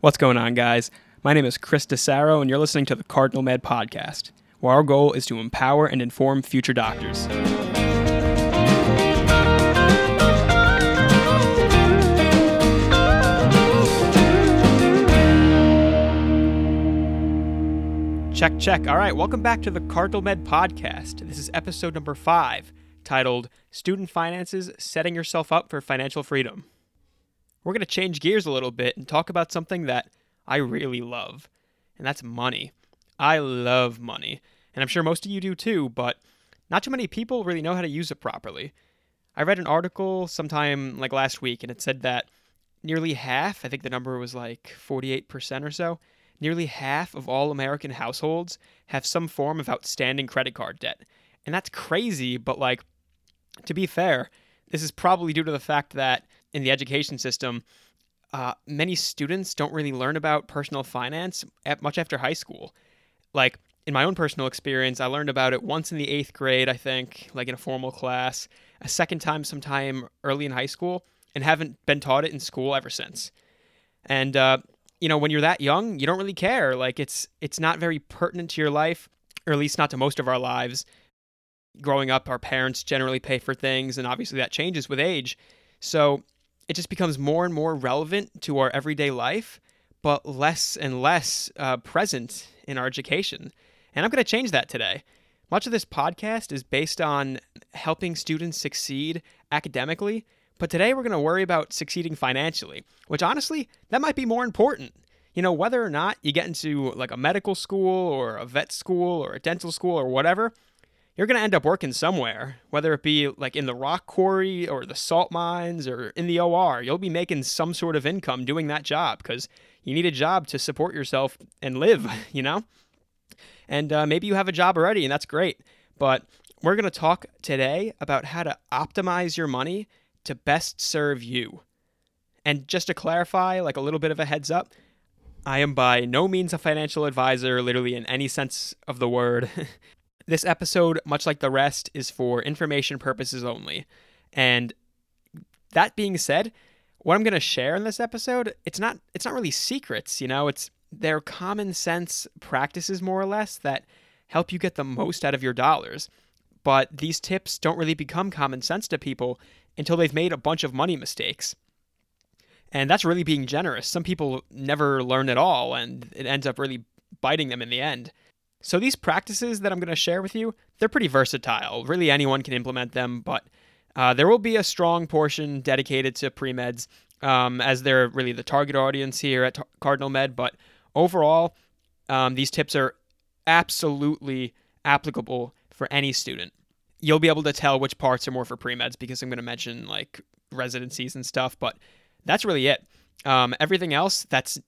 What's going on, guys? My name is Chris DeSaro, and you're listening to the Cardinal Med Podcast, where our goal is to empower and inform future doctors. Check, check. All right, welcome back to the Cardinal Med Podcast. This is episode number five, titled Student Finances Setting Yourself Up for Financial Freedom. We're going to change gears a little bit and talk about something that I really love, and that's money. I love money, and I'm sure most of you do too, but not too many people really know how to use it properly. I read an article sometime like last week, and it said that nearly half, I think the number was like 48% or so, nearly half of all American households have some form of outstanding credit card debt. And that's crazy, but like, to be fair, this is probably due to the fact that in the education system, uh, many students don't really learn about personal finance at much after high school. Like, in my own personal experience, I learned about it once in the eighth grade, I think, like in a formal class, a second time sometime early in high school, and haven't been taught it in school ever since. And uh, you know, when you're that young, you don't really care. Like it's it's not very pertinent to your life, or at least not to most of our lives. Growing up, our parents generally pay for things, and obviously that changes with age. So it just becomes more and more relevant to our everyday life, but less and less uh, present in our education. And I'm going to change that today. Much of this podcast is based on helping students succeed academically but today we're going to worry about succeeding financially, which honestly, that might be more important. You know, whether or not you get into like a medical school or a vet school or a dental school or whatever, you're going to end up working somewhere, whether it be like in the rock quarry or the salt mines or in the OR. You'll be making some sort of income doing that job because you need a job to support yourself and live, you know? And uh, maybe you have a job already, and that's great. But we're going to talk today about how to optimize your money to best serve you. And just to clarify, like a little bit of a heads up, I am by no means a financial advisor, literally in any sense of the word. this episode, much like the rest, is for information purposes only. And that being said, what I'm going to share in this episode, it's not it's not really secrets, you know, it's they're common sense practices more or less that help you get the most out of your dollars. But these tips don't really become common sense to people until they've made a bunch of money mistakes. And that's really being generous. Some people never learn at all, and it ends up really biting them in the end. So, these practices that I'm going to share with you, they're pretty versatile. Really, anyone can implement them, but uh, there will be a strong portion dedicated to pre meds, um, as they're really the target audience here at Cardinal Med. But overall, um, these tips are absolutely applicable for any student you'll be able to tell which parts are more for pre-meds because I'm going to mention like residencies and stuff, but that's really it. Um, everything else that's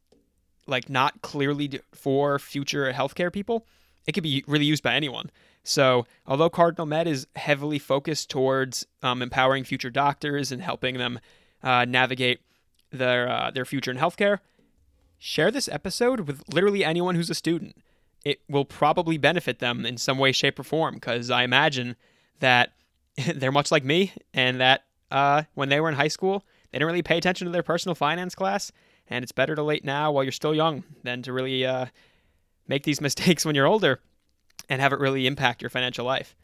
like not clearly for future healthcare people, it could be really used by anyone. So, although Cardinal Med is heavily focused towards um, empowering future doctors and helping them uh, navigate their uh, their future in healthcare, share this episode with literally anyone who's a student. It will probably benefit them in some way, shape, or form because I imagine that they're much like me, and that uh, when they were in high school, they didn't really pay attention to their personal finance class. And it's better to late now while you're still young than to really uh, make these mistakes when you're older and have it really impact your financial life.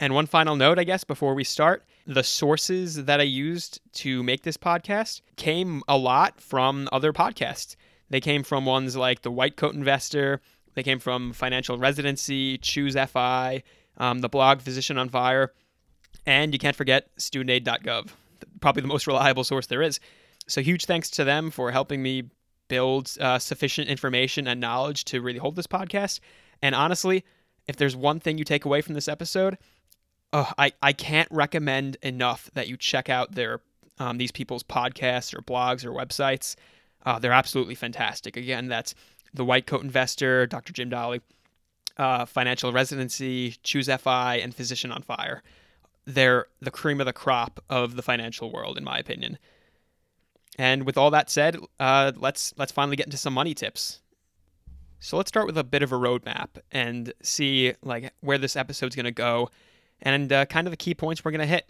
And one final note, I guess, before we start the sources that I used to make this podcast came a lot from other podcasts. They came from ones like The White Coat Investor, they came from Financial Residency, Choose FI, um, the blog Physician on Fire, and you can't forget studentaid.gov, probably the most reliable source there is. So huge thanks to them for helping me build uh, sufficient information and knowledge to really hold this podcast. And honestly, if there's one thing you take away from this episode, oh, I, I can't recommend enough that you check out their um, these people's podcasts or blogs or websites. Uh, they're absolutely fantastic. Again, that's the White Coat Investor, Dr. Jim Dahle, uh, Financial Residency, Choose FI, and Physician on Fire. They're the cream of the crop of the financial world, in my opinion. And with all that said, uh, let's let's finally get into some money tips. So let's start with a bit of a roadmap and see like where this episode's going to go, and uh, kind of the key points we're going to hit.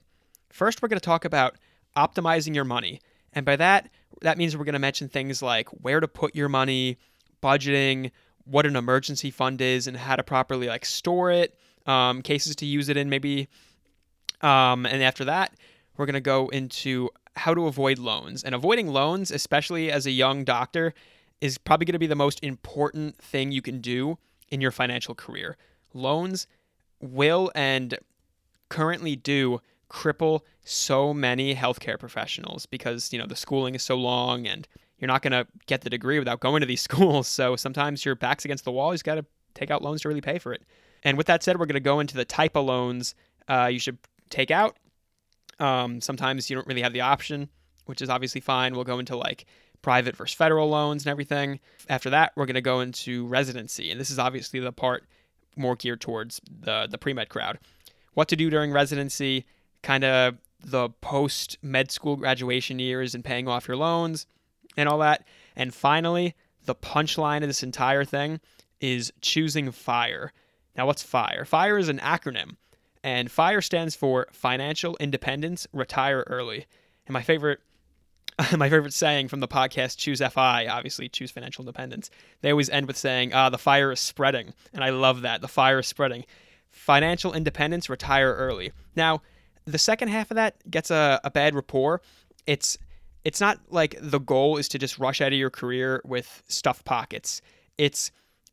First, we're going to talk about optimizing your money, and by that That means we're going to mention things like where to put your money, budgeting, what an emergency fund is, and how to properly like store it, um, cases to use it in, maybe. Um, and after that, we're going to go into how to avoid loans. And avoiding loans, especially as a young doctor, is probably going to be the most important thing you can do in your financial career. Loans will and currently do cripple so many healthcare professionals because, you know, the schooling is so long and you're not going to get the degree without going to these schools. So sometimes your back's against the wall. You've got to take out loans to really pay for it. And with that said, we're going to go into the type of loans uh, you should take out. Um, sometimes you don't really have the option, which is obviously fine. We'll go into like private versus federal loans and everything. After that, we're going to go into residency. And this is obviously the part more geared towards the, the pre med crowd. What to do during residency, kind of the post med school graduation years and paying off your loans and all that. And finally, the punchline of this entire thing is choosing FIRE. Now, what's FIRE? FIRE is an acronym, and FIRE stands for Financial Independence Retire Early. And my favorite my favorite saying from the podcast choose fi obviously choose financial independence. They always end with saying ah the fire is spreading. And i love that the fire is spreading. Financial independence retire early. Now the second half of that gets a, a bad rapport. It's it's not like the goal is to just rush out of your career with stuffed pockets. It's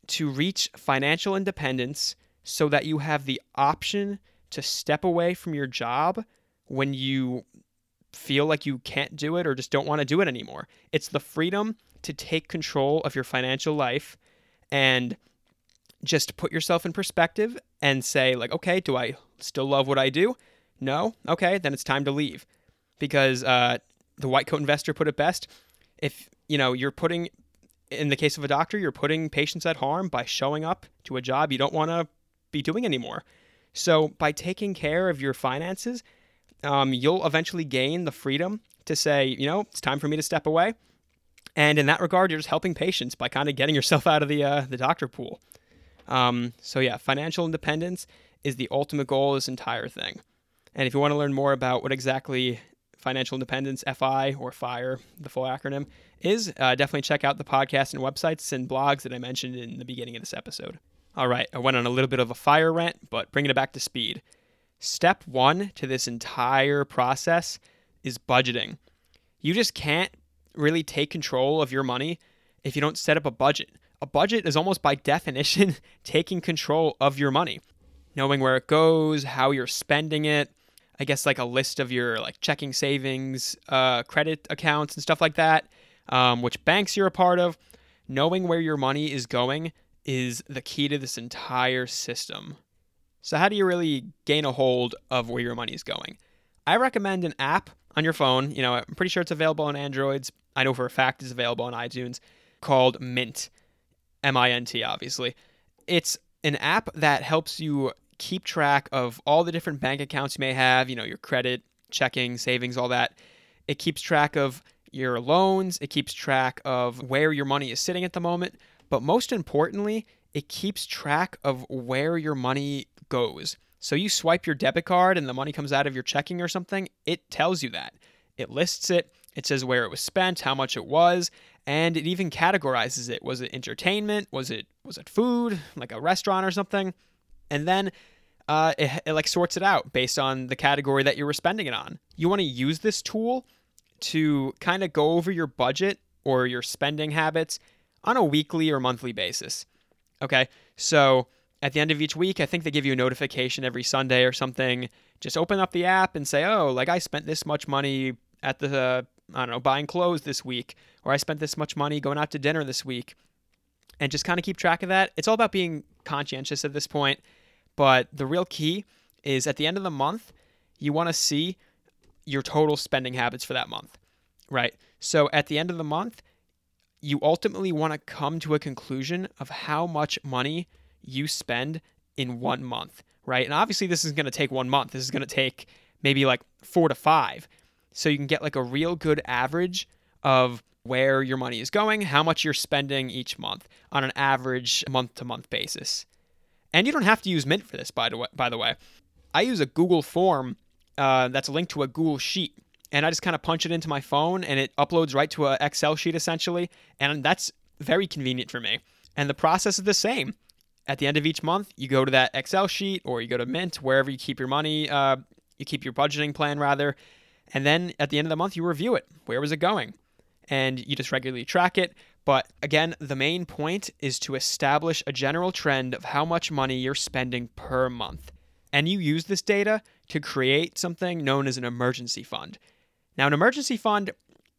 to reach financial independence so that you have the option to step away from your job when you feel like you can't do it or just don't want to do it anymore. It's the freedom to take control of your financial life and just put yourself in perspective and say like okay do i still love what i do? No. Okay then it's time to leave. Because uh, the white coat investor put it best if you know you're putting in the case of a doctor you're putting patients at harm by showing up to a job you don't want to be doing anymore so by taking care of your finances um, you'll eventually gain the freedom to say, you know, it's time for me to step away. And in that regard, you're just helping patients by kind of getting yourself out of the uh, the doctor pool. Um, so yeah, financial independence is the ultimate goal of this entire thing. And if you want to learn more about what exactly financial independence, FI or FIRE, the full acronym, is, uh, definitely check out the podcast and websites and blogs that I mentioned in the beginning of this episode. All right, I went on a little bit of a fire rant, but bringing it back to speed. Step one to this entire process is budgeting. You just can't really take control of your money if you don't set up a budget. A budget is almost by definition taking control of your money, knowing where it goes, how you're spending it. I guess like a list of your like checking savings, uh, credit accounts, and stuff like that, um, which banks you're a part of. Knowing where your money is going is the key to this entire system. So, how do you really gain a hold of where your money is going? I recommend an app on your phone. You know, I'm pretty sure it's available on Androids. I know for a fact it's available on iTunes called Mint. M I N T, obviously. It's an app that helps you keep track of all the different bank accounts you may have, you know, your credit, checking, savings, all that. It keeps track of your loans, it keeps track of where your money is sitting at the moment, but most importantly, it keeps track of where your money goes. So you swipe your debit card and the money comes out of your checking or something, it tells you that. It lists it, it says where it was spent, how much it was, and it even categorizes it. Was it entertainment? Was it was it food, like a restaurant or something? And then uh, it, it like sorts it out based on the category that you were spending it on. You want to use this tool to kind of go over your budget or your spending habits on a weekly or monthly basis. Okay, so at the end of each week, I think they give you a notification every Sunday or something. Just open up the app and say, oh, like I spent this much money at the, uh, I don't know, buying clothes this week, or I spent this much money going out to dinner this week. And just kind of keep track of that. It's all about being conscientious at this point. But the real key is at the end of the month, you want to see your total spending habits for that month, right? So at the end of the month, you ultimately want to come to a conclusion of how much money you spend in one month, right? And obviously, this is going to take one month. This is going to take maybe like four to five. So you can get like a real good average of where your money is going, how much you're spending each month on an average month to month basis. And you don't have to use Mint for this, by the way. By the way, I use a Google form uh, that's linked to a Google sheet and I just kind of punch it into my phone and it uploads right to an Excel sheet essentially, and that's very convenient for me. And the process is the same. At the end of each month, you go to that Excel sheet or you go to Mint, wherever you keep your money, uh, you keep your budgeting plan rather, and then at the end of the month, you review it. Where was it going? And you just regularly track it. But again, the main point is to establish a general trend of how much money you're spending per month. And you use this data to create something known as an emergency fund. Now, an emergency fund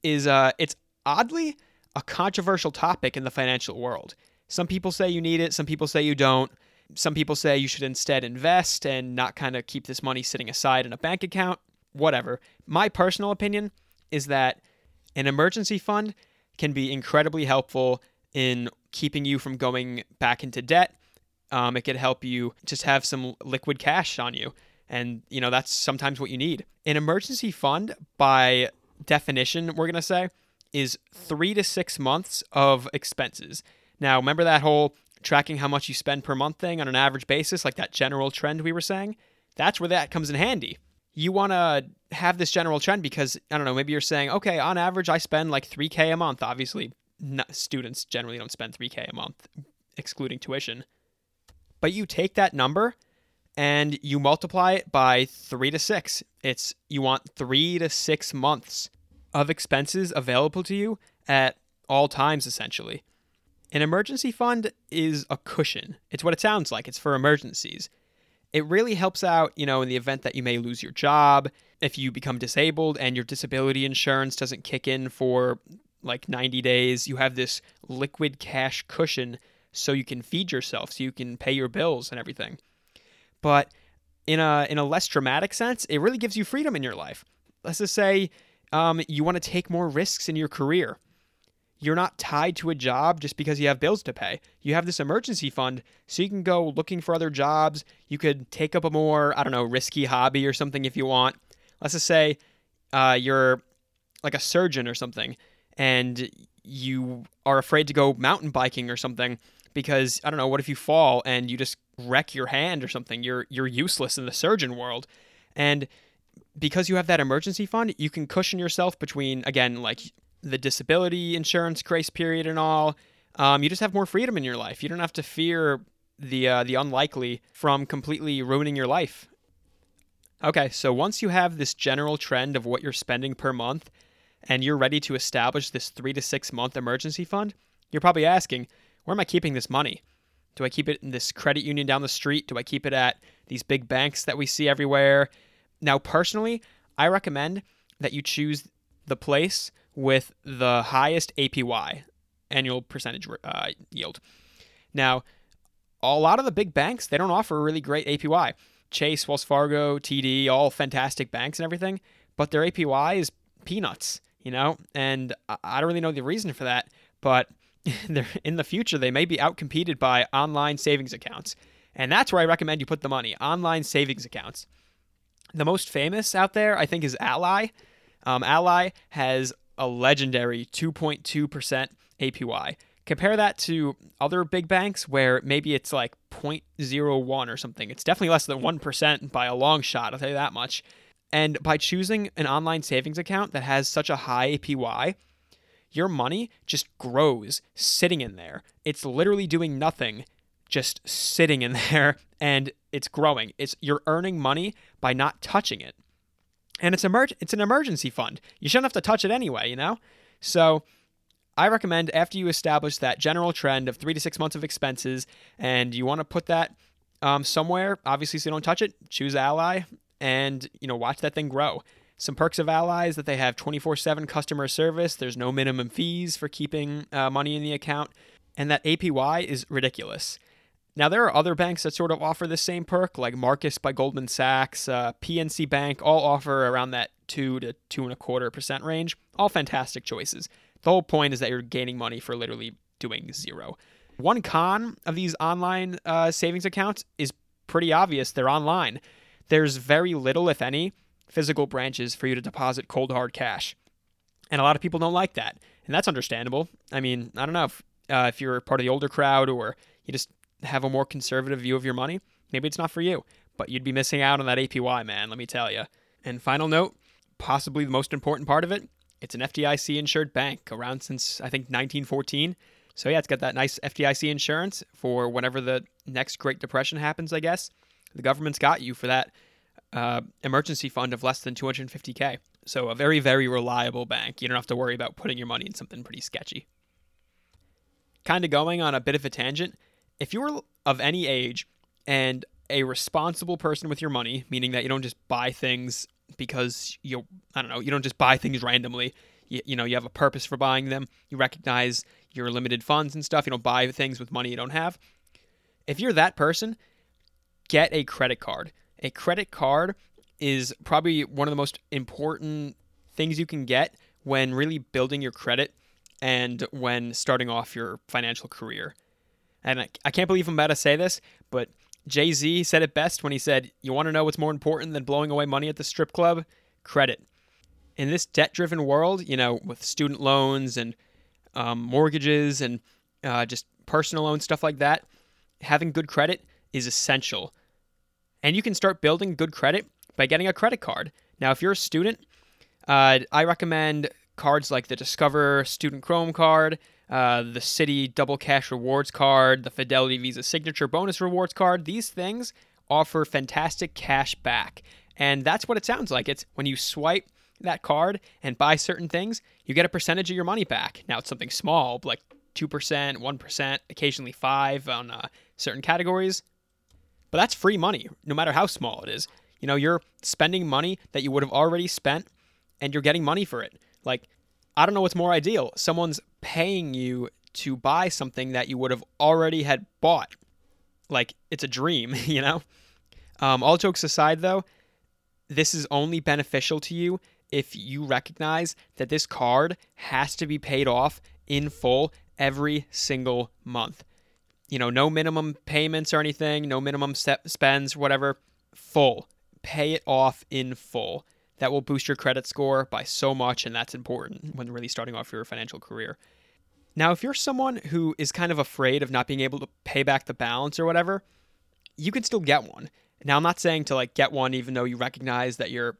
is uh, it's oddly a controversial topic in the financial world. Some people say you need it, some people say you don't. Some people say you should instead invest and not kind of keep this money sitting aside in a bank account. Whatever. My personal opinion is that an emergency fund can be incredibly helpful in keeping you from going back into debt. Um, it could help you just have some liquid cash on you. And, you know, that's sometimes what you need. An emergency fund, by definition, we're going to say, is three to six months of expenses. Now, remember that whole tracking how much you spend per month thing on an average basis, like that general trend we were saying? That's where that comes in handy. You want to have this general trend because, I don't know, maybe you're saying, okay, on average, I spend like 3K a month. Obviously, students generally don't spend 3K a month, excluding tuition. But you take that number and you multiply it by three to six. It's you want three to six months of expenses available to you at all times, essentially. An emergency fund is a cushion. It's what it sounds like. It's for emergencies. It really helps out, you know, in the event that you may lose your job, if you become disabled and your disability insurance doesn't kick in for like 90 days, you have this liquid cash cushion so you can feed yourself, so you can pay your bills and everything. But in a in a less dramatic sense, it really gives you freedom in your life. Let's just say um, you want to take more risks in your career. You're not tied to a job just because you have bills to pay. You have this emergency fund, so you can go looking for other jobs. You could take up a more, I don't know, risky hobby or something if you want. Let's just say uh, you're like a surgeon or something, and you are afraid to go mountain biking or something because I don't know, what if you fall and you just wreck your hand or something? You're you're useless in the surgeon world. And because you have that emergency fund, you can cushion yourself between again like the disability insurance grace period and all. Um, you just have more freedom in your life. You don't have to fear the uh, the unlikely from completely ruining your life. Okay, so once you have this general trend of what you're spending per month, and you're ready to establish this three to six month emergency fund, you're probably asking, where am I keeping this money? Do I keep it in this credit union down the street? Do I keep it at these big banks that we see everywhere? Now, personally, I recommend that you choose the place with the highest APY, annual percentage uh, yield. Now, a lot of the big banks, they don't offer a really great APY. Chase, Wells Fargo, TD, all fantastic banks and everything, but their APY is peanuts, you know? And I don't really know the reason for that, but in the future, they may be outcompeted by online savings accounts. And that's where I recommend you put the money online savings accounts. The most famous out there, I think, is Ally. Um, Ally has a legendary 2.2% APY. Compare that to other big banks where maybe it's like 0.01 or something. It's definitely less than 1% by a long shot, I'll tell you that much. And by choosing an online savings account that has such a high APY, your money just grows sitting in there. It's literally doing nothing, just sitting in there and it's growing. It's you're earning money by not touching it. And it's emerg- it's an emergency fund. You shouldn't have to touch it anyway, you know? So I recommend after you establish that general trend of three to six months of expenses and you want to put that um, somewhere, obviously so you don't touch it, choose Ally and you know watch that thing grow. Some perks of Ally's that they have 24 7 customer service, there's no minimum fees for keeping uh, money in the account, and that APY is ridiculous. Now, there are other banks that sort of offer the same perk, like Marcus by Goldman Sachs, uh, PNC Bank, all offer around that two to two and a quarter percent range. All fantastic choices. The whole point is that you're gaining money for literally doing zero. One con of these online uh, savings accounts is pretty obvious. They're online. There's very little, if any, physical branches for you to deposit cold hard cash. And a lot of people don't like that. And that's understandable. I mean, I don't know if, uh, if you're part of the older crowd or you just have a more conservative view of your money, maybe it's not for you. But you'd be missing out on that APY, man, let me tell you. And final note possibly the most important part of it, it's an FDIC insured bank around since I think 1914. So yeah, it's got that nice FDIC insurance for whenever the next Great Depression happens, I guess. The government's got you for that uh, emergency fund of less than 250k. So a very very reliable bank. You don't have to worry about putting your money in something pretty sketchy. Kind of going on a bit of a tangent. If you're of any age and a responsible person with your money, meaning that you don't just buy things because you I don't know, you don't just buy things randomly. You, you know, you have a purpose for buying them. You recognize your limited funds and stuff. You don't buy things with money you don't have. If you're that person, get a credit card. A credit card is probably one of the most important things you can get when really building your credit and when starting off your financial career. And I, I can't believe I'm about to say this, but Jay Z said it best when he said, You want to know what's more important than blowing away money at the strip club? Credit. In this debt driven world, you know, with student loans and um, mortgages and uh, just personal loans, stuff like that, having good credit is essential. And you can start building good credit by getting a credit card. Now, if you're a student, uh, I recommend cards like the Discover Student Chrome card, uh, the Citi Double Cash Rewards card, the Fidelity Visa Signature Bonus Rewards card. These things offer fantastic cash back. And that's what it sounds like. It's when you swipe that card and buy certain things, you get a percentage of your money back. Now, it's something small, like 2%, 1%, occasionally 5 on uh, certain categories. But that's free money, no matter how small it is. You know, you're spending money that you would have already spent and you're getting money for it. Like, I don't know what's more ideal. Someone's paying you to buy something that you would have already had bought. Like, it's a dream, you know? Um, all jokes aside, though, this is only beneficial to you if you recognize that this card has to be paid off in full every single month. You know, no minimum payments or anything, no minimum spends, whatever. Full. Pay it off in full. That will boost your credit score by so much, and that's important when really starting off your financial career. Now, if you're someone who is kind of afraid of not being able to pay back the balance or whatever, you can still get one. Now, I'm not saying to like get one even though you recognize that you're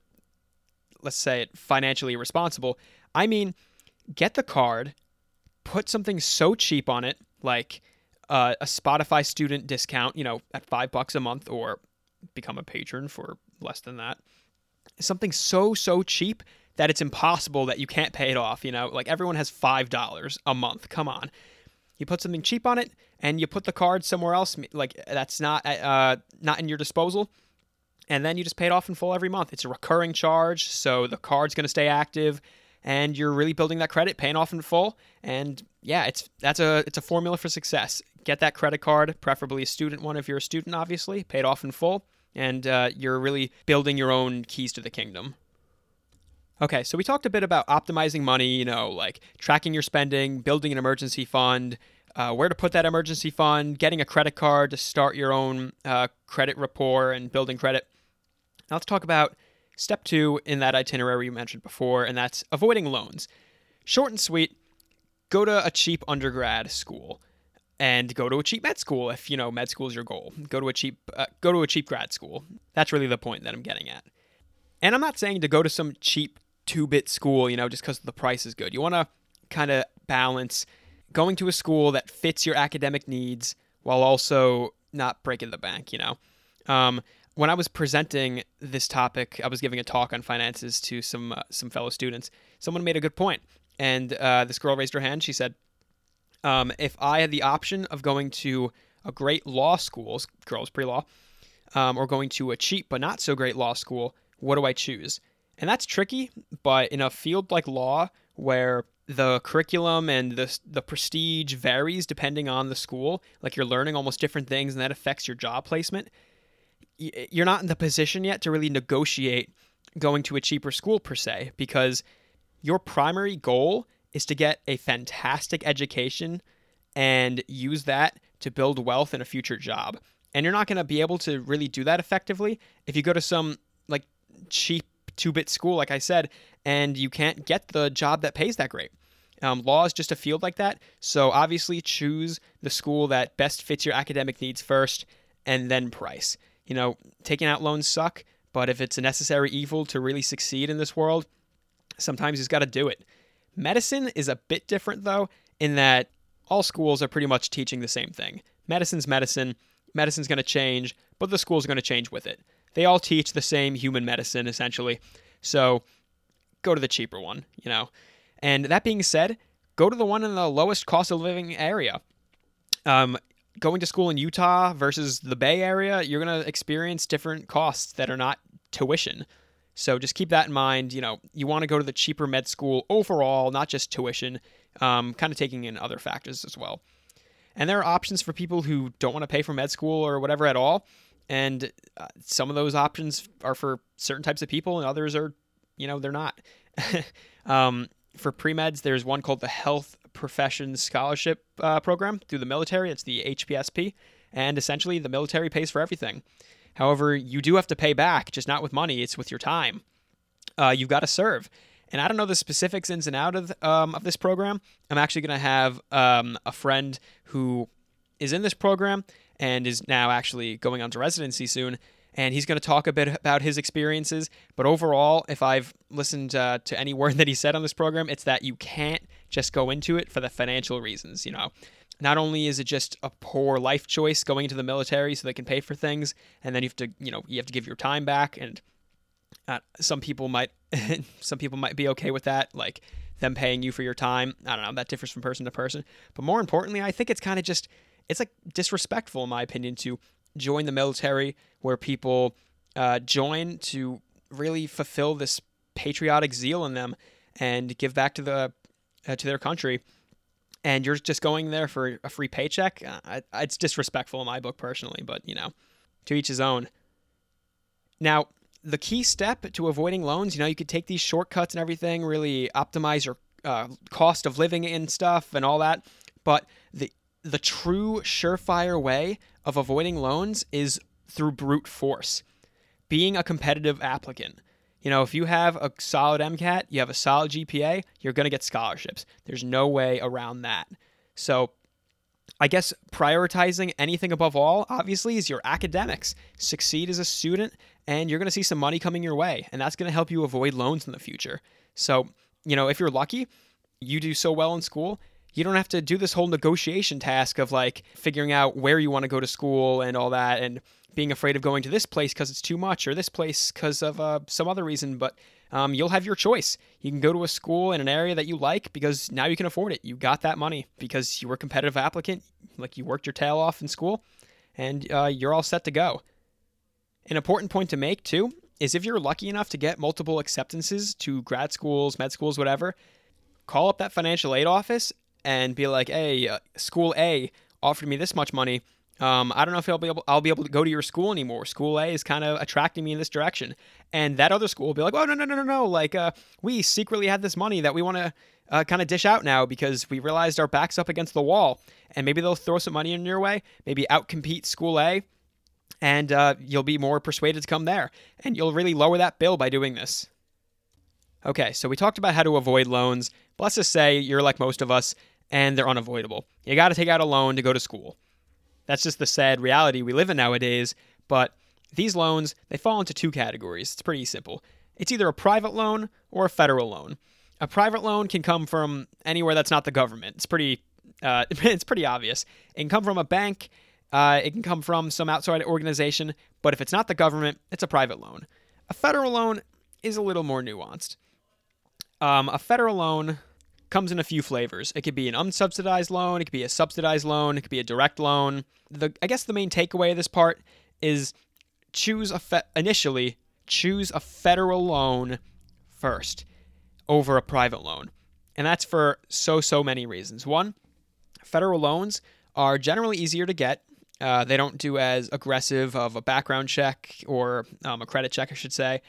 let's say it financially irresponsible. I mean, get the card, put something so cheap on it, like uh, a Spotify student discount, you know, at five bucks a month, or become a patron for less than that. Something so so cheap that it's impossible that you can't pay it off. You know, like everyone has five dollars a month. Come on, you put something cheap on it, and you put the card somewhere else, like that's not uh, not in your disposal and then you just pay it off in full every month. It's a recurring charge, so the card's going to stay active, and you're really building that credit, paying off in full. And yeah, it's that's a it's a formula for success. Get that credit card, preferably a student one if you're a student, obviously, paid off in full, and uh, you're really building your own keys to the kingdom. Okay, so we talked a bit about optimizing money, you know, like tracking your spending, building an emergency fund, uh, where to put that emergency fund, getting a credit card to start your own uh, credit rapport and building credit. Now let's talk about step two in that itinerary you mentioned before, and that's avoiding loans. Short and sweet, go to a cheap undergrad school and go to a cheap med school if you know med school is your goal. Go to a cheap uh, go to a cheap grad school. That's really the point that I'm getting at. And I'm not saying to go to some cheap two-bit school, you know, just because the price is good. You want to kind of balance going to a school that fits your academic needs while also not breaking the bank, you know. Um, when I was presenting this topic, I was giving a talk on finances to some uh, some fellow students. Someone made a good point, and uh, this girl raised her hand. She said, um, "If I had the option of going to a great law school, girls pre-law, um, or going to a cheap but not so great law school, what do I choose?" And that's tricky, but in a field like law, where the curriculum and the the prestige varies depending on the school, like you're learning almost different things, and that affects your job placement you're not in the position yet to really negotiate going to a cheaper school per se because your primary goal is to get a fantastic education and use that to build wealth in a future job. And you're not going to be able to really do that effectively if you go to some like cheap two-bit school like I said and you can't get the job that pays that great. Um, law is just a field like that. So obviously choose the school that best fits your academic needs first and then price you know, taking out loans suck, but if it's a necessary evil to really succeed in this world, sometimes he's got to do it. Medicine is a bit different, though, in that all schools are pretty much teaching the same thing. Medicine's medicine, medicine's going to change, but the school's going to change with it. They all teach the same human medicine, essentially. So go to the cheaper one, you know. And that being said, go to the one in the lowest cost of living area. Um, going to school in Utah versus the Bay Area, you're going to experience different costs that are not tuition. So just keep that in mind. You know, you want to go to the cheaper med school overall, not just tuition, um, kind of taking in other factors as well. And there are options for people who don't want to pay for med school or whatever at all. And uh, some of those options are for certain types of people, and others are, you know, they're not. um, for pre meds, there's one called the Health Professions Scholarship uh, Program through the military. It's the HPSP. And essentially, the military pays for everything. However, you do have to pay back, just not with money, it's with your time. Uh, you've got to serve. And I don't know the specifics ins and out of, um, of this program. I'm actually going to have um, a friend who is in this program and is now actually going on to residency soon. And he's going to talk a bit about his experiences. But overall, if I've listened uh, to any word that he said on this program, it's that you can't just go into it for the financial reasons. You know, not only is it just a poor life choice going into the military so they can pay for things, and then you have to, you know, you have to give your time back. And uh, some people might, some people might be okay with that, like them paying you for your time. I don't know. That differs from person to person. But more importantly, I think it's kind of just it's like disrespectful in my opinion to join the military where people uh, join to really fulfill this patriotic zeal in them and give back to the uh, to their country and you're just going there for a free paycheck uh, it's disrespectful in my book personally but you know to each his own now the key step to avoiding loans you know you could take these shortcuts and everything really optimize your uh, cost of living and stuff and all that but the the true surefire way of avoiding loans is through brute force. Being a competitive applicant. You know, if you have a solid MCAT, you have a solid GPA, you're going to get scholarships. There's no way around that. So, I guess prioritizing anything above all, obviously, is your academics. Succeed as a student, and you're going to see some money coming your way, and that's going to help you avoid loans in the future. So, you know, if you're lucky, you do so well in school, you don't have to do this whole negotiation task of like figuring out where you want to go to school and all that and being afraid of going to this place because it's too much or this place because of uh, some other reason but um, you'll have your choice. You can go to a school in an area that you like because now you can afford it. You got that money because you were a competitive applicant like you worked your tail off in school and uh, you're all set to go. An important point to make too is if you're lucky enough to get multiple acceptances to grad schools med schools whatever call up that financial aid office and be like, "Hey, uh, school A offered me this much money. Um, I don't know if I'll be able I'll be able to go to your school anymore. School A is kind of attracting me in this direction." And that other school will be like, "Oh no no no no no! Like, uh, we secretly had this money that we want to." Uh, kind of dish out now because we realized our backs up against the wall, and maybe they'll throw some money in your way, maybe outcompete School A, and uh, you'll be more persuaded to come there, and you'll really lower that bill by doing this. Okay, so we talked about how to avoid loans. But let's just say you're like most of us, and they're unavoidable. You got to take out a loan to go to school. That's just the sad reality we live in nowadays, but these loans, they fall into two categories. It's pretty simple. It's either a private loan or a federal loan. A private loan can come from anywhere that's not the government. It's pretty uh, it's pretty obvious. It can come from a bank, uh, it can come from some outside organization, but if it's not the government, it's a private loan. A federal loan is a little more nuanced. Um, a federal loan comes in a few flavors. It could be an unsubsidized loan, it could be a subsidized loan, it could be a direct loan. The I guess the main takeaway of this part is choose a fe- initially choose a federal loan first over a private loan. And that's for so so many reasons. One, federal loans are generally easier to get. Uh, they don't do as aggressive of a background check or um, a credit check, I should say.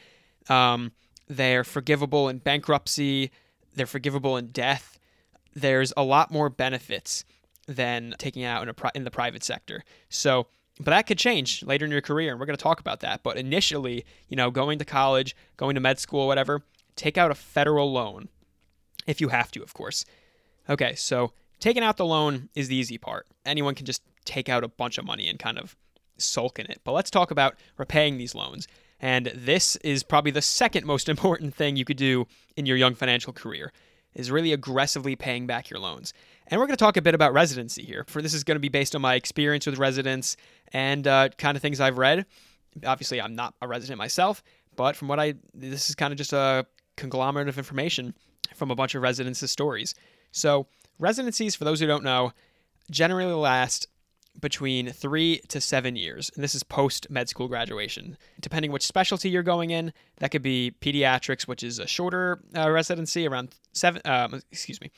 Um, they're forgivable in bankruptcy they're forgivable in death. There's a lot more benefits than taking out in, a, in the private sector. So, but that could change later in your career, and we're going to talk about that. But initially, you know, going to college, going to med school, whatever, take out a federal loan if you have to, of course. Okay, so taking out the loan is the easy part. Anyone can just take out a bunch of money and kind of sulk in it. But let's talk about repaying these loans. And this is probably the second most important thing you could do in your young financial career is really aggressively paying back your loans. And we're going to talk a bit about residency here. For this is going to be based on my experience with residents and uh, kind of things I've read. Obviously, I'm not a resident myself, but from what I this is kind of just a conglomerate of information from a bunch of residents' stories. So, residencies, for those who don't know, generally last between three to seven years. And this is post med school graduation. Depending which specialty you're going in, that could be pediatrics, which is a shorter uh, residency around seven, um, excuse me,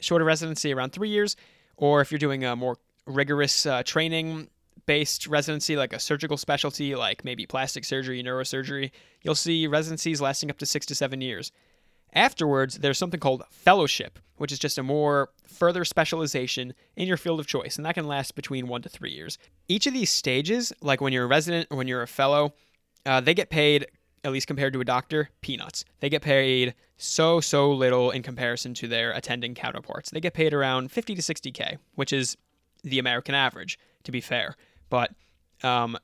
shorter residency around three years. Or if you're doing a more rigorous uh, training based residency, like a surgical specialty, like maybe plastic surgery, neurosurgery, you'll see residencies lasting up to six to seven years. Afterwards, there's something called fellowship, which is just a more further specialization in your field of choice, and that can last between one to three years. Each of these stages, like when you're a resident or when you're a fellow, uh, they get paid, at least compared to a doctor, peanuts. They get paid so, so little in comparison to their attending counterparts. They get paid around 50 to 60K, which is the American average, to be fair. But um,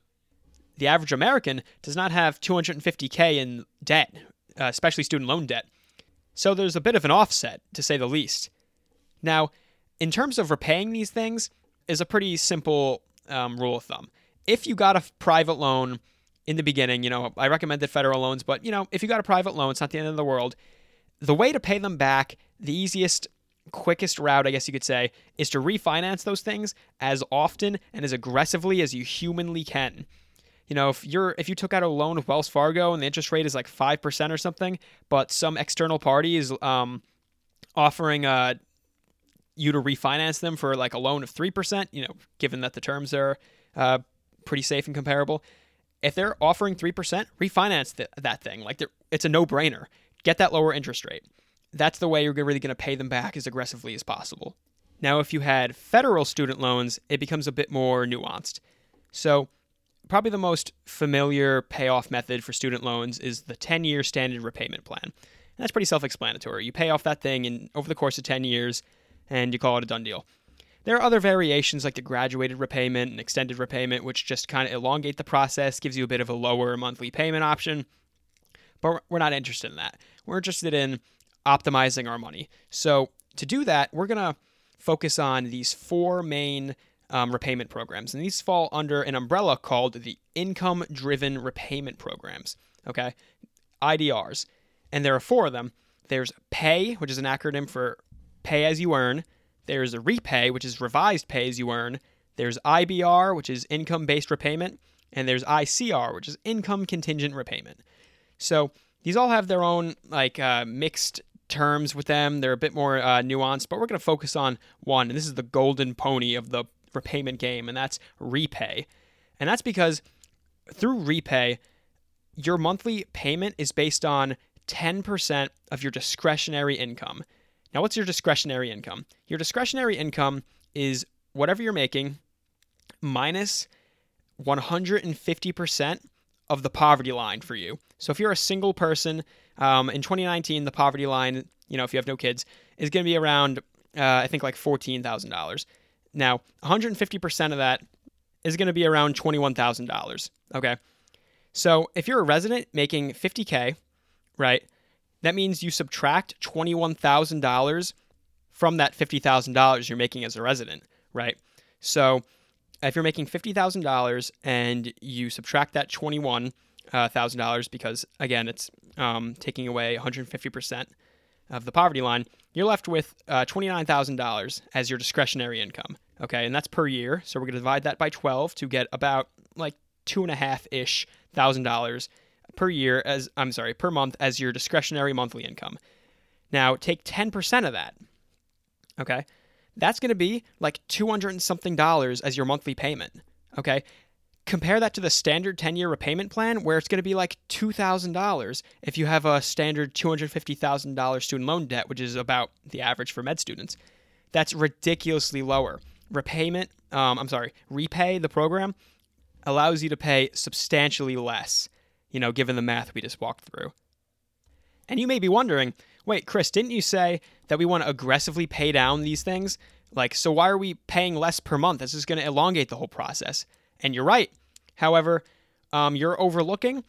the average American does not have 250K in debt, uh, especially student loan debt. So there's a bit of an offset, to say the least. Now, in terms of repaying these things, is a pretty simple um, rule of thumb. If you got a private loan in the beginning, you know, I recommended federal loans, but you know, if you got a private loan, it's not the end of the world. The way to pay them back, the easiest, quickest route, I guess you could say, is to refinance those things as often and as aggressively as you humanly can you know, if you're if you took out a loan with Wells Fargo and the interest rate is like five percent or something, but some external party is um, offering uh, you to refinance them for like a loan of three percent, you know, given that the terms are uh, pretty safe and comparable. If they're offering three percent, refinance th- that thing. Like it's a no brainer. Get that lower interest rate. That's the way you're really going to pay them back as aggressively as possible. Now, if you had federal student loans, it becomes a bit more nuanced. So probably the most familiar payoff method for student loans is the 10 year standard repayment plan. And that's pretty self explanatory. You pay off that thing in, over the course of 10 years and you call it a done deal. There are other variations like the graduated repayment and extended repayment, which just kind of elongate the process, gives you a bit of a lower monthly payment option. But we're not interested in that. We're interested in optimizing our money. So to do that, we're going to focus on these four main um, repayment programs. And these fall under an umbrella called the Income Driven Repayment Programs, okay? IDRs. And there are four of them. There's PAY, which is an acronym for Pay As You Earn. There's REPAY, which is Revised Pay As You Earn. There's IBR, which is Income Based Repayment. And there's ICR, which is Income Contingent Repayment. So these all have their own like uh, mixed terms with them. They're a bit more uh, nuanced, but we're going to focus on one. And this is the golden pony of the repayment game, and that's repay. And that's because through repay, your monthly payment is based on 10% of your discretionary income. Now, what's your discretionary income? Your discretionary income is whatever you're making minus 150% of the poverty line for you. So if you're a single person, um, in 2019, the poverty line, you know, if you have no kids, is going to be around, uh, I think, like $14,000. Now, 150% of that is going to be around $21,000. Okay. So if you're a resident making 50K, right, that means you subtract $21,000 from that $50,000 you're making as a resident, right? So if you're making $50,000 and you subtract that $21,000 because, again, it's um, taking away 150% of the poverty line, you're left with uh, $29,000 as your discretionary income. Okay, and that's per year. So we're going to divide that by 12 to get about like two and a half ish thousand dollars per year as I'm sorry, per month as your discretionary monthly income. Now take 10% of that. Okay, that's going to be like 200 and something dollars as your monthly payment. Okay, compare that to the standard 10 year repayment plan where it's going to be like $2,000 if you have a standard $250,000 student loan debt, which is about the average for med students. That's ridiculously lower. Repayment, um, I'm sorry, repay the program allows you to pay substantially less, you know, given the math we just walked through. And you may be wondering, wait, Chris, didn't you say that we want to aggressively pay down these things? Like, so why are we paying less per month? This is going to elongate the whole process. And you're right. However, um, you're overlooking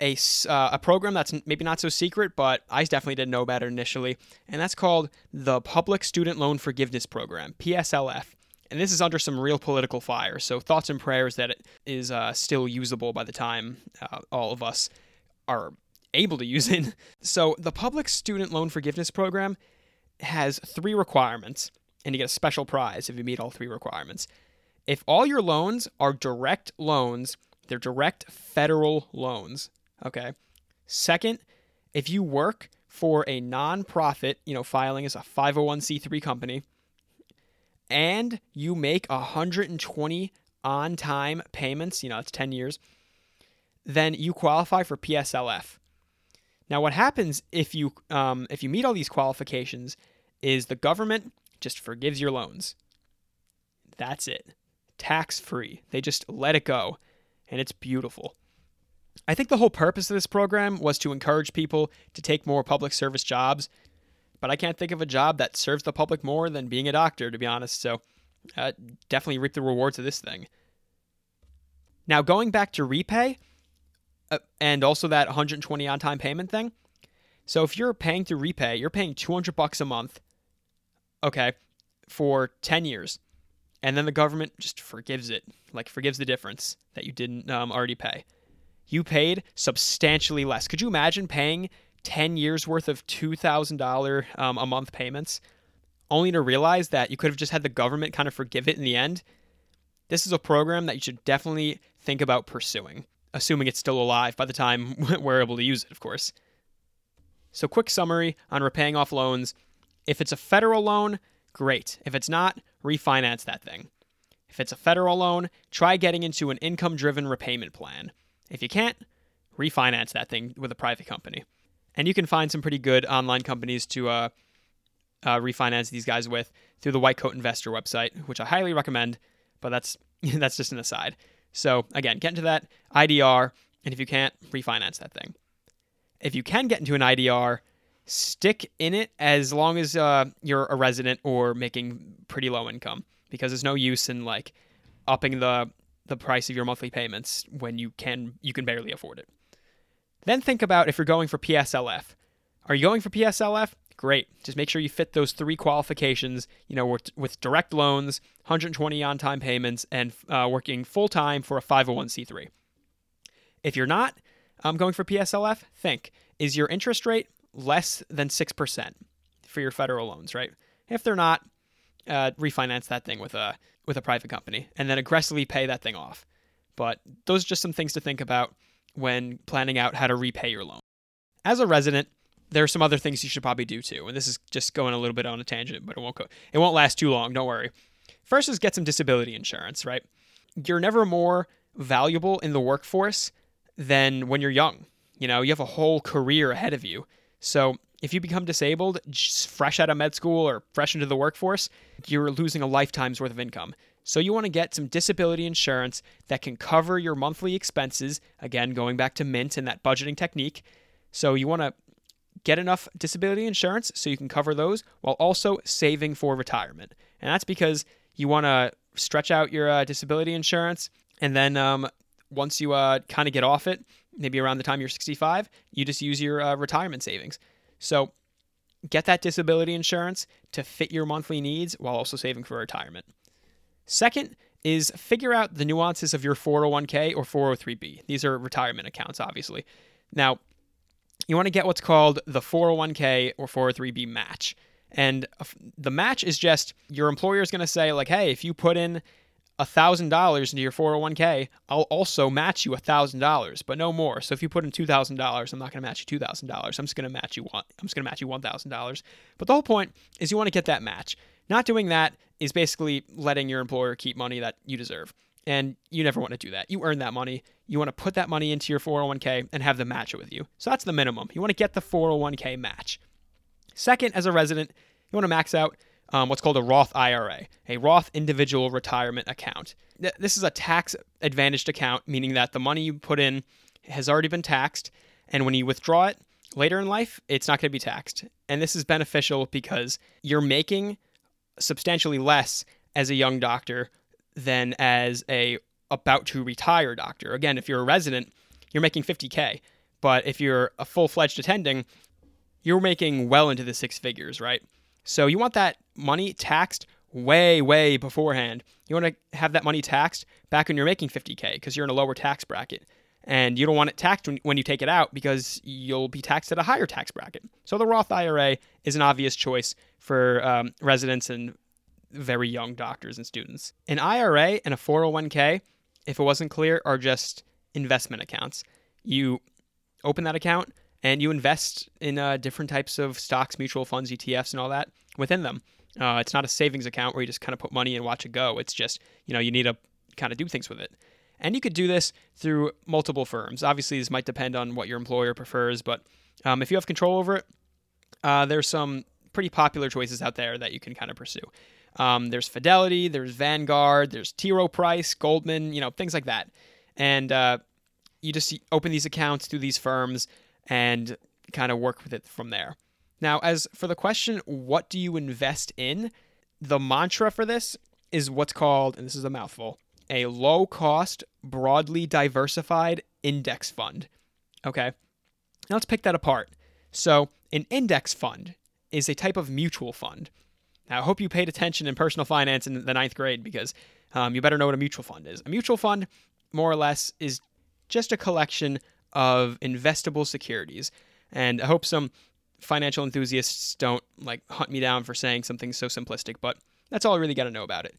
a, uh, a program that's maybe not so secret, but I definitely didn't know about it initially, and that's called the Public Student Loan Forgiveness Program, PSLF. And this is under some real political fire, so thoughts and prayers that it is uh, still usable by the time uh, all of us are able to use it. So, the Public Student Loan Forgiveness Program has three requirements, and you get a special prize if you meet all three requirements. If all your loans are direct loans, they're direct federal loans. Okay. Second, if you work for a nonprofit, you know, filing as a 501c3 company, and you make 120 on time payments, you know, it's 10 years, then you qualify for PSLF. Now, what happens if you um, if you meet all these qualifications is the government just forgives your loans. That's it, tax free. They just let it go, and it's beautiful. I think the whole purpose of this program was to encourage people to take more public service jobs, but I can't think of a job that serves the public more than being a doctor, to be honest. So, uh, definitely reap the rewards of this thing. Now, going back to REPAYE, uh, and also that 120 on time payment thing. So if you're paying through REPAYE, you're paying 200 bucks a month, okay, for 10 years, and then the government just forgives it, like forgives the difference that you didn't um, already pay you paid substantially less. Could you imagine paying 10 years worth of $2,000 um, a month payments only to realize that you could have just had the government kind of forgive it in the end? This is a program that you should definitely think about pursuing, assuming it's still alive by the time we're able to use it, of course. So, quick summary on repaying off loans. If it's a federal loan, great. If it's not, refinance that thing. If it's a federal loan, try getting into an income driven repayment plan. If you can't, refinance that thing with a private company. And you can find some pretty good online companies to uh, uh, refinance these guys with through the White Coat Investor website, which I highly recommend. But that's that's just an aside. So again, get into that IDR, and if you can't, refinance that thing. If you can get into an IDR, stick in it as long as uh, you're a resident or making pretty low income, because there's no use in like upping the the price of your monthly payments when you can you can barely afford it. Then think about if you're going for PSLF. Are you going for PSLF? Great. Just make sure you fit those three qualifications, you know, with, with direct loans, 120 on time payments, and uh, working full time for a 501c3. If you're not um, going for PSLF, think is your interest rate less than 6% for your federal loans, right? If they're not, uh, refinance that thing with a with a private company and then aggressively pay that thing off. But those are just some things to think about when planning out how to repay your loan. As a resident, there are some other things you should probably do too. And this is just going a little bit on a tangent, but it won't go, it won't last too long, don't worry. First is get some disability insurance, right? You're never more valuable in the workforce than when you're young. You know, you have a whole career ahead of you. So if you become disabled fresh out of med school or fresh into the workforce, you're losing a lifetime's worth of income. So you want to get some disability insurance that can cover your monthly expenses. Again, going back to Mint and that budgeting technique. So you want to get enough disability insurance so you can cover those while also saving for retirement. And that's because you want to stretch out your uh, disability insurance and then um, once you uh, kind of get off it, maybe around the time you're 65, you just use your uh, retirement savings. So get that disability insurance to fit your monthly needs while also saving for retirement. Second is figure out the nuances of your 401k or 403b. These are retirement accounts, obviously. Now, you want to get what's called the 401k or 403b match. And the match is just your employer is going to say, like, hey, if you put in $1,000 into your 401k, I'll also match you $1,000, but no more. So if you put in $2,000, I'm not going to match you $2,000. I'm just going to match you one, I'm just going to match you $1,000. But the whole point is you want to get that match. Not doing that is basically letting your employer keep money that you deserve. And you never want to do that. You earn that money. You want to put that money into your 401k and have them match it with you. So that's the minimum. You want to get the 401k match. Second, as a resident, you want to max out um, what's called a Roth IRA, a Roth individual retirement account. This is a tax advantaged account, meaning that the money you put in has already been taxed, and when you withdraw it later in life, it's not going to be taxed. And this is beneficial because you're making substantially less as a young doctor than as a about to retire doctor. Again, if you're a resident, you're making 50k. But if you're a full fledged attending, you're making well into the six figures, right? So you want that money taxed way, way beforehand. You want to have that money taxed back when you're making 50K because you're in a lower tax bracket. And you don't want it taxed when, you take it out because you'll be taxed at a higher tax bracket. So the Roth IRA is an obvious choice for um, residents and very young doctors and students. An IRA and a 401k, if it wasn't clear, are just investment accounts. You open that account and you invest in uh, different types of stocks, mutual funds, ETFs, and all that within them. Uh, it's not a savings account where you just kind of put money and watch it go. It's just, you know, you need to kind of do things with it. And you could do this through multiple firms. Obviously, this might depend on what your employer prefers, but um, if you have control over it, uh, there's some pretty popular choices out there that you can kind of pursue. Um, there's Fidelity, there's Vanguard, there's T. Rowe Price, Goldman, you know, things like that. And uh, you just open these accounts through these firms and kind of work with it from there. Now, as for the question, what do you invest in? The mantra for this is what's called, and this is a mouthful, a low cost, broadly diversified index fund. Okay. Now let's pick that apart. So, an index fund is a type of mutual fund. Now, I hope you paid attention in personal finance in the ninth grade because um, you better know what a mutual fund is. A mutual fund, more or less, is just a collection of investable securities. And I hope some financial enthusiasts don't like hunt me down for saying something so simplistic, but that's all I really got to know about it.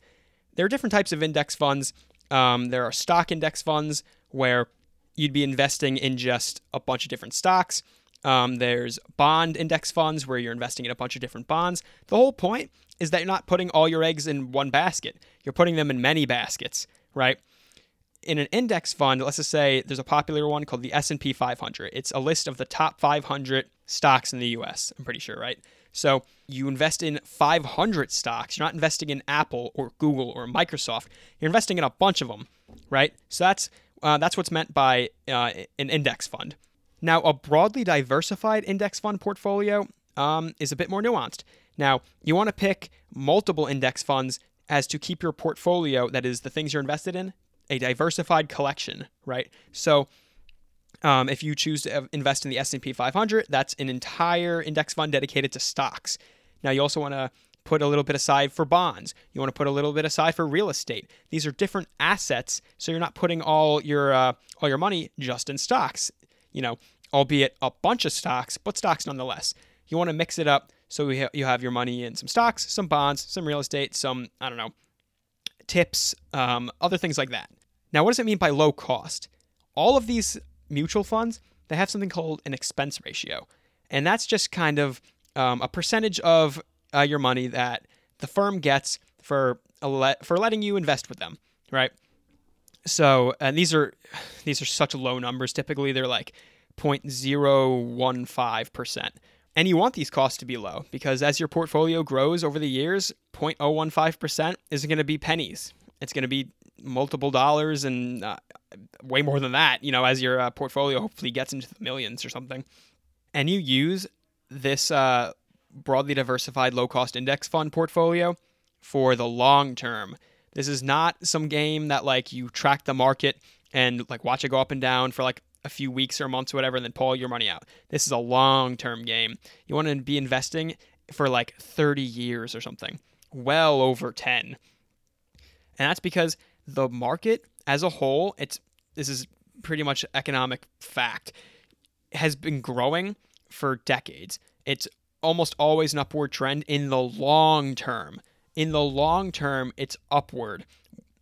There are different types of index funds. Um, there are stock index funds where you'd be investing in just a bunch of different stocks. Um, there's bond index funds where you're investing in a bunch of different bonds. The whole point is that you're not putting all your eggs in one basket. You're putting them in many baskets, right? in an index fund, let's just say there's a popular one called the S&P 500. It's a list of the top 500 stocks in the US, I'm pretty sure, right? So, you invest in 500 stocks. You're not investing in Apple or Google or Microsoft. You're investing in a bunch of them, right? So that's uh, that's what's meant by uh, an index fund. Now, a broadly diversified index fund portfolio um, is a bit more nuanced. Now, you want to pick multiple index funds as to keep your portfolio, that is, the things you're invested in, a diversified collection, right? So um, if you choose to invest in the S&P 500, that's an entire index fund dedicated to stocks. Now you also want to put a little bit aside for bonds. You want to put a little bit aside for real estate. These are different assets, so you're not putting all your uh, all your money just in stocks. You know, albeit a bunch of stocks, but stocks nonetheless. You want to mix it up so you have your money in some stocks, some bonds, some real estate, some I don't know tips, um, other things like that. Now, what does it mean by low cost? All of these mutual funds, they have something called an expense ratio. And that's just kind of um, a percentage of uh, your money that the firm gets for le- for letting you invest with them, right? So, and these are these are such low numbers. Typically, they're like 0.015 percent. And you want these costs to be low because as your portfolio grows over the years, 0.015% isn't going to be pennies. It's going to be multiple dollars and uh, way more than that, you know, as your uh, portfolio hopefully gets into the millions or something. And you use this uh, broadly diversified low cost index fund portfolio for the long term. This is not some game that like you track the market and like watch it go up and down for like a few weeks or months or whatever and then pull your money out. This is a long term game. You want to be investing for like 30 years or something, well over 10. And that's because the market as a whole, it's this is pretty much economic fact, has been growing for decades. It's almost always an upward trend in the long term. In the long term, it's upward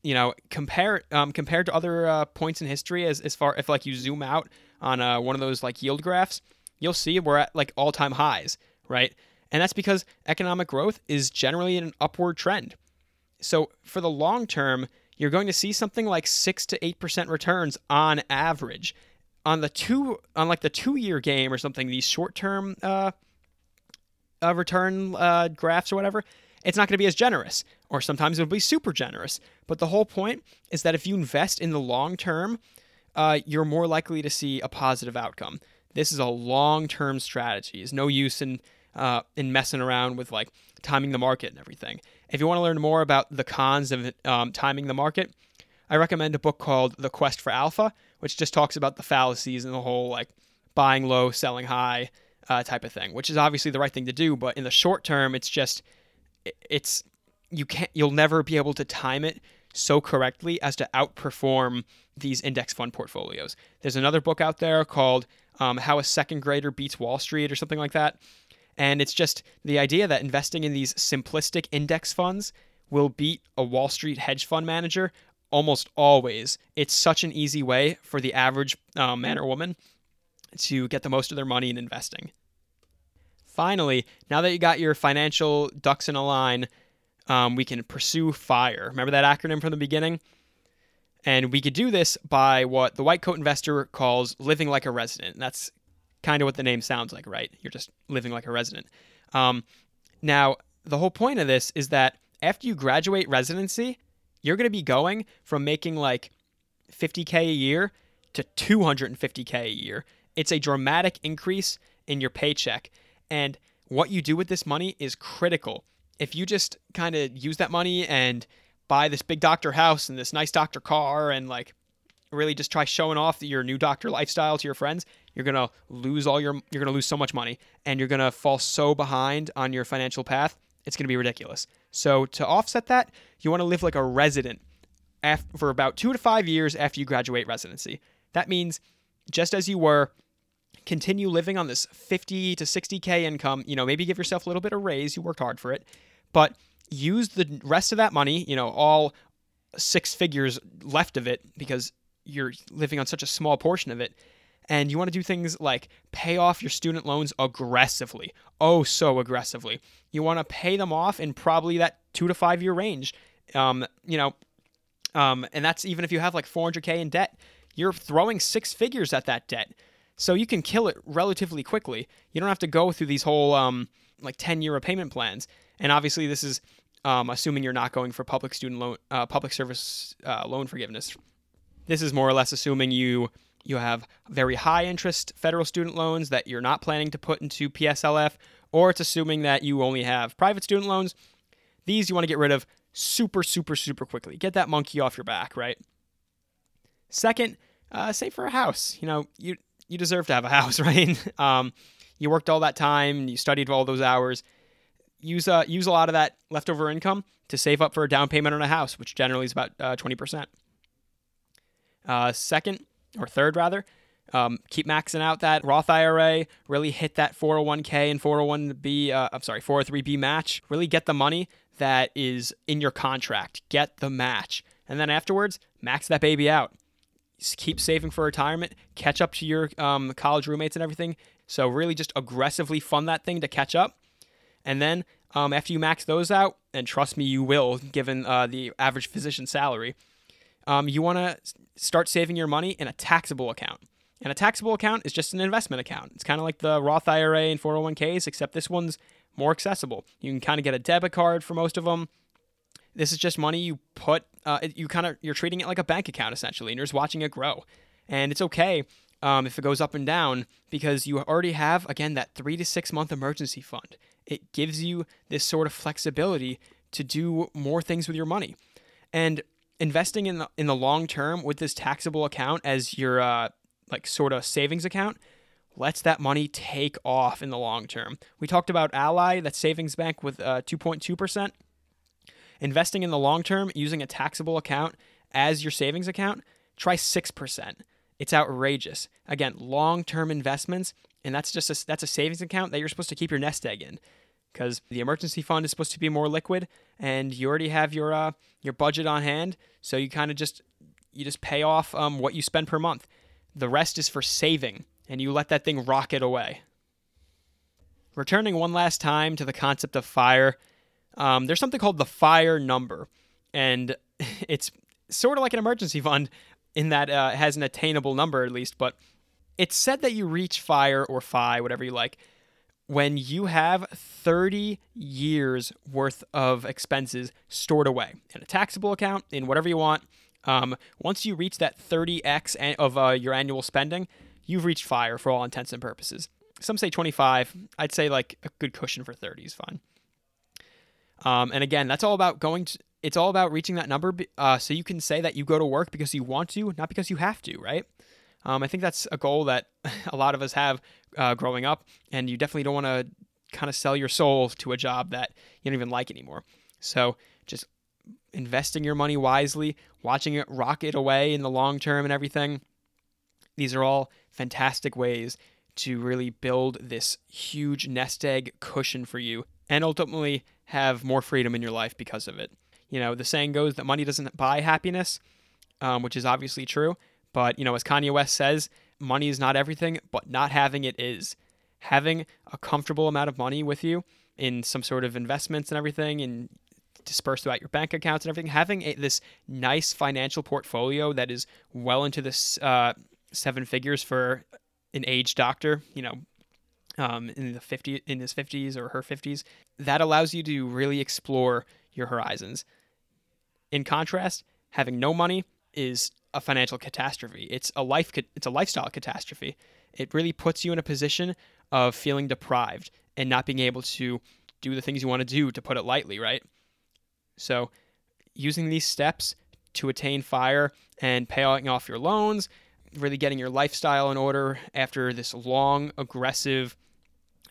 you know, compare um, compared to other uh, points in history, as as far if like you zoom out on uh, one of those like yield graphs, you'll see we're at like all time highs, right? And that's because economic growth is generally in an upward trend. So for the long term, you're going to see something like six to eight percent returns on average. On the two on like the two year game or something, these short term uh, uh, return uh, graphs or whatever, it's not going to be as generous, or sometimes it'll be super generous. But the whole point is that if you invest in the long term, uh, you're more likely to see a positive outcome. This is a long term strategy. There's no use in uh, in messing around with like timing the market and everything. If you want to learn more about the cons of um, timing the market, I recommend a book called The Quest for Alpha, which just talks about the fallacies and the whole like buying low, selling high uh, type of thing, which is obviously the right thing to do. But in the short term, it's just it's you can't you'll never be able to time it so correctly as to outperform these index fund portfolios. There's another book out there called um, How a Second Grader Beats Wall Street or something like that. And it's just the idea that investing in these simplistic index funds will beat a Wall Street hedge fund manager almost always. It's such an easy way for the average uh, man or woman to get the most of their money in investing. Finally, now that you got your financial ducks in a line, um, we can pursue FIRE. Remember that acronym from the beginning? And we could do this by what the white coat investor calls living like a resident. That's kind of what the name sounds like, right? You're just living like a resident. Um, now, the whole point of this is that after you graduate residency, you're going to be going from making like 50K a year to 250K a year. It's a dramatic increase in your paycheck. And what you do with this money is critical. If you just kind of use that money and buy this big doctor house and this nice doctor car and like really just try showing off your new doctor lifestyle to your friends, you're going to lose all your you're going to lose so much money and you're going to fall so behind on your financial path. It's going to be ridiculous. So to offset that, you want to live like a resident for about 2 to 5 years after you graduate residency. That means just as you were continue living on this 50 to 60k income, you know, maybe give yourself a little bit of raise, you worked hard for it, but use the rest of that money, you know, all six figures left of it because you're living on such a small portion of it. And you want to do things like pay off your student loans aggressively. Oh, so aggressively. You want to pay them off in probably that two to five year range. Um, you know, um, and that's even if you have like 400K in debt. You're throwing six figures at that debt. So you can kill it relatively quickly. You don't have to go through these whole um, like 10 year repayment plans. And obviously, this is um, assuming you're not going for public student loan, uh, public service uh, loan forgiveness. This is more or less assuming you you have very high interest federal student loans that you're not planning to put into PSLF, or it's assuming that you only have private student loans. These you want to get rid of super, super, super quickly. Get that monkey off your back, right? Second, uh, save for a house. You know, you you deserve to have a house, right? um, you worked all that time, you studied all those hours. Use uh, use a lot of that leftover income to save up for a down payment on a house, which generally is about uh, twenty percent. Uh, second or third rather, um, keep maxing out that Roth IRA. Really hit that 401k and 401b. Uh, I'm sorry, 403b match. Really get the money that is in your contract. Get the match, and then afterwards, max that baby out keep saving for retirement, catch up to your um, college roommates and everything. So really just aggressively fund that thing to catch up. And then um, after you max those out, and trust me, you will, given uh, the average physician salary, um, you want to start saving your money in a taxable account. And a taxable account is just an investment account. It's kind of like the Roth IRA and 401ks, except this one's more accessible. You can kind of get a debit card for most of them. This is just money you put. Uh, you kind of you're treating it like a bank account essentially, and you're just watching it grow. And it's okay um, if it goes up and down because you already have again that three to six month emergency fund. It gives you this sort of flexibility to do more things with your money, and investing in the in the long term with this taxable account as your uh, like sort of savings account lets that money take off in the long term. We talked about Ally, that savings bank with uh, 2.2%. Investing in the long term using a taxable account as your savings account, try 6%. It's outrageous. Again, long-term investments, and that's just a, that's a savings account that you're supposed to keep your nest egg in because the emergency fund is supposed to be more liquid and you already have your uh, your budget on hand, so you kind of just you just pay off um, what you spend per month. The rest is for saving, and you let that thing rocket away. Returning one last time to the concept of fire, um, there's something called the fire number, and it's sort of like an emergency fund in that uh, it has an attainable number at least, but it's said that you reach fire or FI, whatever you like, when you have 30 years worth of expenses stored away in a taxable account, in whatever you want. Um, once you reach that 30x of uh, your annual spending, you've reached fire for all intents and purposes. Some say 25. I'd say like a good cushion for 30 is fine. Um, and again, that's all about going to, it's all about reaching that number uh, so you can say that you go to work because you want to, not because you have to, right? Um, I think that's a goal that a lot of us have uh, growing up, and you definitely don't want to kind of sell your soul to a job that you don't even like anymore. So just investing your money wisely, watching it rocket away in the long term and everything. These are all fantastic ways to really build this huge nest egg cushion for you and ultimately have more freedom in your life because of it. You know, the saying goes that money doesn't buy happiness, um, which is obviously true. But, you know, as Kanye West says, money is not everything, but not having it is. Having a comfortable amount of money with you in some sort of investments and everything and dispersed throughout your bank accounts and everything, having a, this nice financial portfolio that is well into this uh, seven figures for an aged doctor, you know, um, in the 50 in his 50s or her 50s, that allows you to really explore your horizons. In contrast, having no money is a financial catastrophe. It's a life it's a lifestyle catastrophe. It really puts you in a position of feeling deprived and not being able to do the things you want to do to put it lightly, right? So, using these steps to attain fire and paying off your loans, really getting your lifestyle in order after this long, aggressive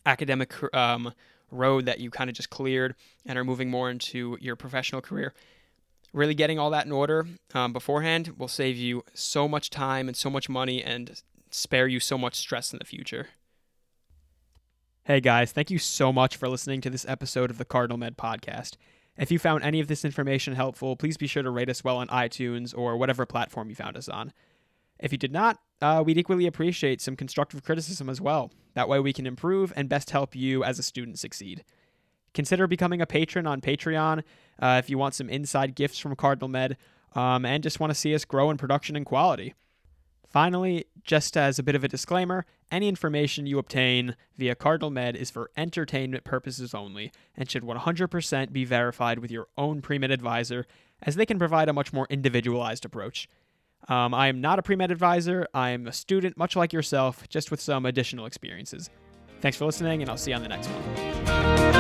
academic um, road that you kind of just cleared and are moving more into your professional career. Really getting all that in order um, beforehand will save you so much time and so much money and spare you so much stress in the future. Hey guys, thank you so much for listening to this episode of the Cardinal Med podcast. If you found any of this information helpful, please be sure to rate us well on iTunes or whatever platform you found us on. If you did not, uh, we'd equally appreciate some constructive criticism as well. That way we can improve and best help you as a student succeed. Consider becoming a patron on Patreon uh, if you want some inside gifts from Cardinal Med um, and just want to see us grow in production and quality. Finally, just as a bit of a disclaimer, any information you obtain via Cardinal Med is for entertainment purposes only and should 100% be verified with your own pre med advisor, as they can provide a much more individualized approach. Um, I am not a pre med advisor, I am a student, much like yourself, just with some additional experiences. Thanks for listening, and I'll see you on the next one.